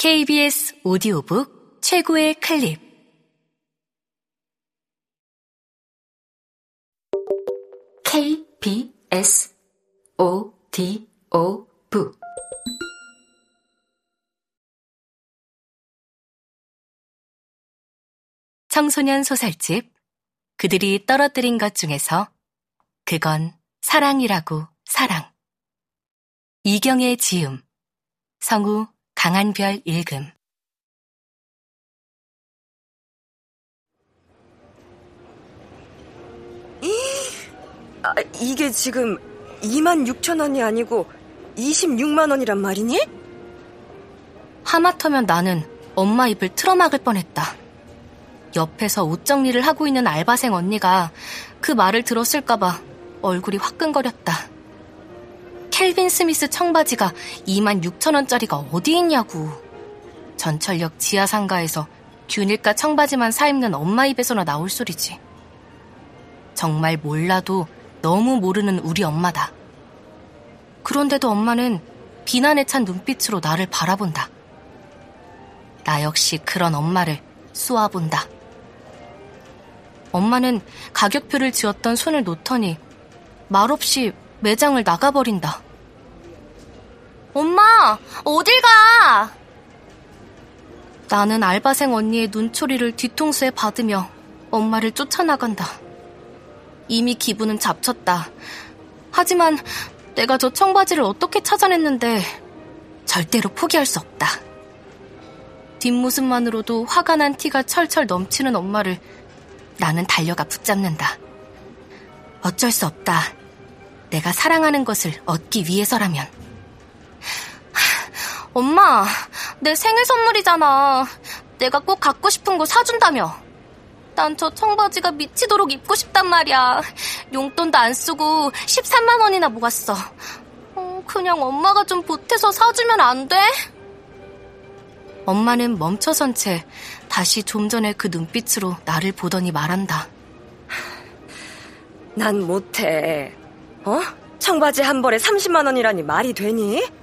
KBS 오디오북 최고의 클립. KBS 오디오북. 청소년 소설집 그들이 떨어뜨린 것 중에서 그건 사랑이라고 사랑. 이경의 지음 성우 강한별 읽음 아, 이게 지금 2만 6천 원이 아니고 26만 원이란 말이니? 하마터면 나는 엄마 입을 틀어막을 뻔했다. 옆에서 옷 정리를 하고 있는 알바생 언니가 그 말을 들었을까봐 얼굴이 화끈거렸다. 켈빈 스미스 청바지가 2만 6천 원짜리가 어디 있냐고. 전철역 지하상가에서 균일가 청바지만 사 입는 엄마 입에서나 나올 소리지. 정말 몰라도 너무 모르는 우리 엄마다. 그런데도 엄마는 비난에 찬 눈빛으로 나를 바라본다. 나 역시 그런 엄마를 쏘아본다. 엄마는 가격표를 지었던 손을 놓더니 말없이 매장을 나가버린다. 엄마, 어딜 가? 나는 알바생 언니의 눈초리를 뒤통수에 받으며 엄마를 쫓아나간다. 이미 기분은 잡쳤다. 하지만 내가 저 청바지를 어떻게 찾아냈는데 절대로 포기할 수 없다. 뒷모습만으로도 화가 난 티가 철철 넘치는 엄마를 나는 달려가 붙잡는다. 어쩔 수 없다. 내가 사랑하는 것을 얻기 위해서라면. 엄마, 내 생일 선물이잖아. 내가 꼭 갖고 싶은 거 사준다며. 난 저 청바지가 미치도록 입고 싶단 말이야. 용돈도 안 쓰고 13만 원이나 모았어. 어, 그냥 엄마가 좀 보태서 사주면 안 돼? 엄마는 멈춰선 채 다시 좀 전에 그 눈빛으로 나를 보더니 말한다. 난 못해. 어? 청바지 한 벌에 30만 원이라니 말이 되니?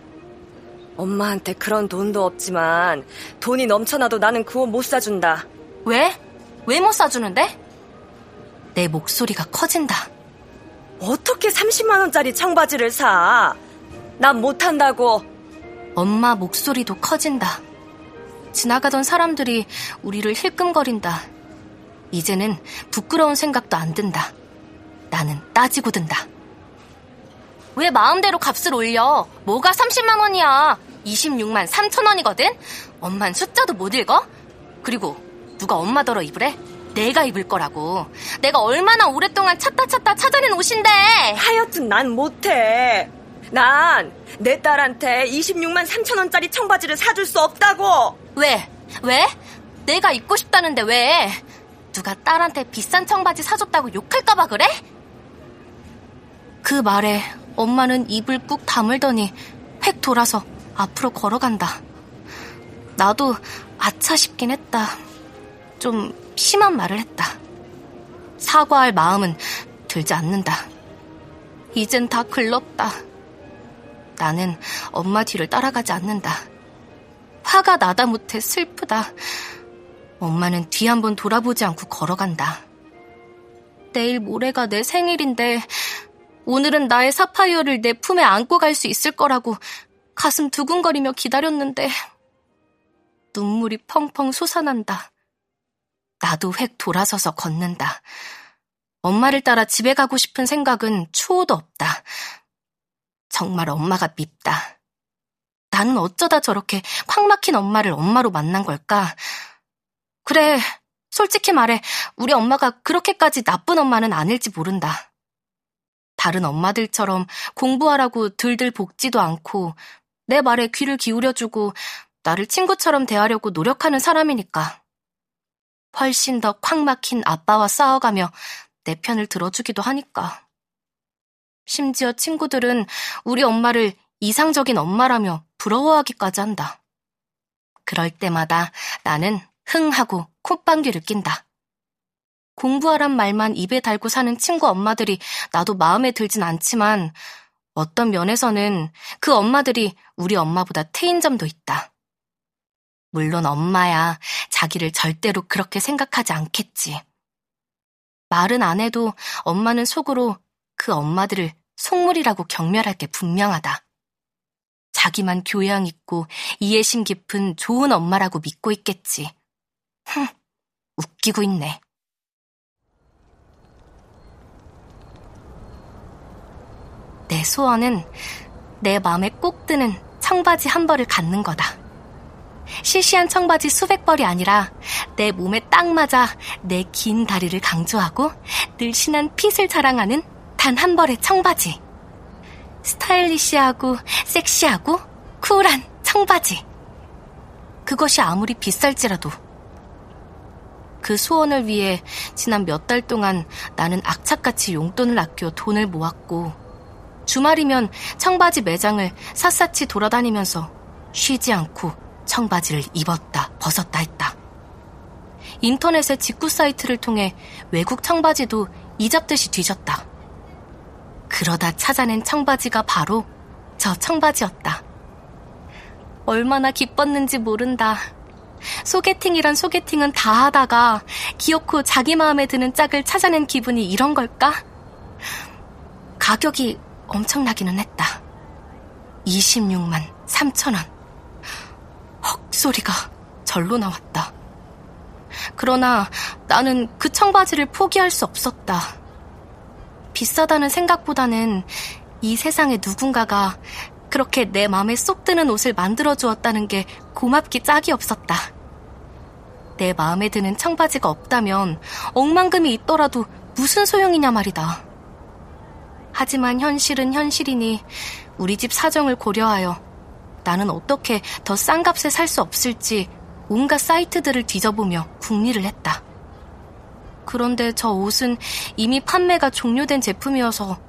엄마한테 그런 돈도 없지만 돈이 넘쳐나도 나는 그 옷 못 사준다. 왜? 왜 못 사주는데? 내 목소리가 커진다. 어떻게 30만 원짜리 청바지를 사? 난 못한다고. 엄마 목소리도 커진다. 지나가던 사람들이 우리를 힐끔거린다. 이제는 부끄러운 생각도 안 든다. 나는 따지고 든다. 왜 마음대로 값을 올려? 뭐가 30만 원이야? 26만 3천 원이거든? 엄만 숫자도 못 읽어? 그리고 누가 엄마더러 입으래? 내가 입을 거라고. 내가 얼마나 오랫동안 찾다 찾다 찾아낸 옷인데. 하여튼 난 못해. 난 내 딸한테 26만 3천 원짜리 청바지를 사줄 수 없다고. 왜? 왜? 내가 입고 싶다는데 왜? 누가 딸한테 비싼 청바지 사줬다고 욕할까봐 그래? 그 말에 엄마는 입을 꾹 다물더니 획 돌아서 앞으로 걸어간다. 나도 아차 싶긴 했다. 좀 심한 말을 했다. 사과할 마음은 들지 않는다. 이젠 다 글렀다. 나는 엄마 뒤를 따라가지 않는다. 화가 나다 못해 슬프다. 엄마는 뒤 한 번 돌아보지 않고 걸어간다. 내일 모레가 내 생일인데 오늘은 나의 사파이어를 내 품에 안고 갈 수 있을 거라고 가슴 두근거리며 기다렸는데 눈물이 펑펑 솟아난다. 나도 획 돌아서서 걷는다. 엄마를 따라 집에 가고 싶은 생각은 추호도 없다. 정말 엄마가 밉다. 나는 어쩌다 저렇게 콱 막힌 엄마를 엄마로 만난 걸까? 그래, 솔직히 말해, 우리 엄마가 그렇게까지 나쁜 엄마는 아닐지 모른다. 다른 엄마들처럼 공부하라고 들들 볶지도 않고 내 말에 귀를 기울여주고 나를 친구처럼 대하려고 노력하는 사람이니까. 훨씬 더 콱 막힌 아빠와 싸워가며 내 편을 들어주기도 하니까. 심지어 친구들은 우리 엄마를 이상적인 엄마라며 부러워하기까지 한다. 그럴 때마다 나는 흥하고 콧방귀를 낀다. 공부하란 말만 입에 달고 사는 친구 엄마들이 나도 마음에 들진 않지만 어떤 면에서는 그 엄마들이 우리 엄마보다 트인 점도 있다. 물론 엄마야 자기를 절대로 그렇게 생각하지 않겠지. 말은 안 해도 엄마는 속으로 그 엄마들을 속물이라고 경멸할 게 분명하다. 자기만 교양 있고 이해심 깊은 좋은 엄마라고 믿고 있겠지. 흥, 웃기고 있네. 내 소원은 내 마음에 꼭 드는 청바지 한 벌을 갖는 거다. 시시한 청바지 수백 벌이 아니라 내 몸에 딱 맞아 내 긴 다리를 강조하고 늘씬한 핏을 자랑하는 단 한 벌의 청바지. 스타일리시하고 섹시하고 쿨한 청바지. 그것이 아무리 비쌀지라도 그 소원을 위해 지난 몇 달 동안 나는 악착같이 용돈을 아껴 돈을 모았고 주말이면 청바지 매장을 샅샅이 돌아다니면서 쉬지 않고 청바지를 입었다 벗었다 했다. 인터넷의 직구 사이트를 통해 외국 청바지도 이잡듯이 뒤졌다. 그러다 찾아낸 청바지가 바로 저 청바지였다. 얼마나 기뻤는지 모른다. 소개팅이란 소개팅은 다 하다가 기어코 자기 마음에 드는 짝을 찾아낸 기분이 이런 걸까? 가격이 엄청나기는 했다. 26만 3천 원. 헉 소리가 절로 나왔다. 그러나 나는 그 청바지를 포기할 수 없었다. 비싸다는 생각보다는 이 세상에 누군가가 그렇게 내 마음에 쏙 드는 옷을 만들어 주었다는 게 고맙기 짝이 없었다. 내 마음에 드는 청바지가 없다면 억만금이 있더라도 무슨 소용이냐 말이다. 하지만 현실은 현실이니 우리 집 사정을 고려하여 나는 어떻게 더 싼 값에 살 수 없을지 온갖 사이트들을 뒤져보며 궁리를 했다. 그런데 저 옷은 이미 판매가 종료된 제품이어서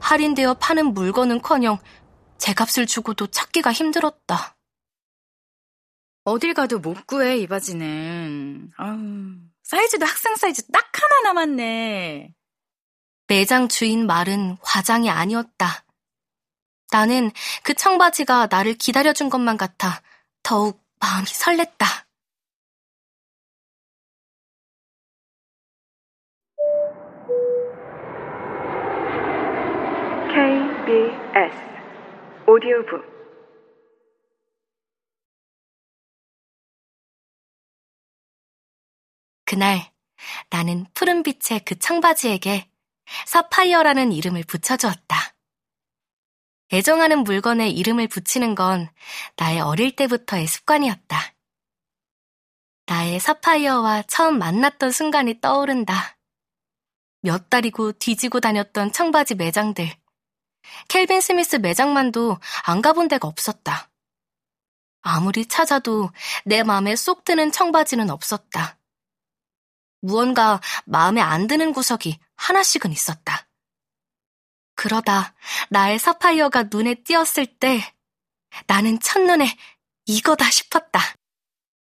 할인되어 파는 물건은커녕 제 값을 주고도 찾기가 힘들었다. 어딜 가도 못 구해, 이 바지는. 아우, 사이즈도 학생 사이즈 딱 하나 남았네. 매장 주인 말은 과장이 아니었다. 나는 그 청바지가 나를 기다려준 것만 같아 더욱 마음이 설렜다. KBS 오디오북 그날 나는 푸른빛의 그 청바지에게 사파이어라는 이름을 붙여주었다. 애정하는 물건에 이름을 붙이는 건 나의 어릴 때부터의 습관이었다. 나의 사파이어와 처음 만났던 순간이 떠오른다. 몇 달이고 뒤지고 다녔던 청바지 매장들. 켈빈 스미스 매장만도 안 가본 데가 없었다. 아무리 찾아도 내 마음에 쏙 드는 청바지는 없었다. 무언가 마음에 안 드는 구석이 하나씩은 있었다. 그러다 나의 사파이어가 눈에 띄었을 때 나는 첫눈에 이거다 싶었다.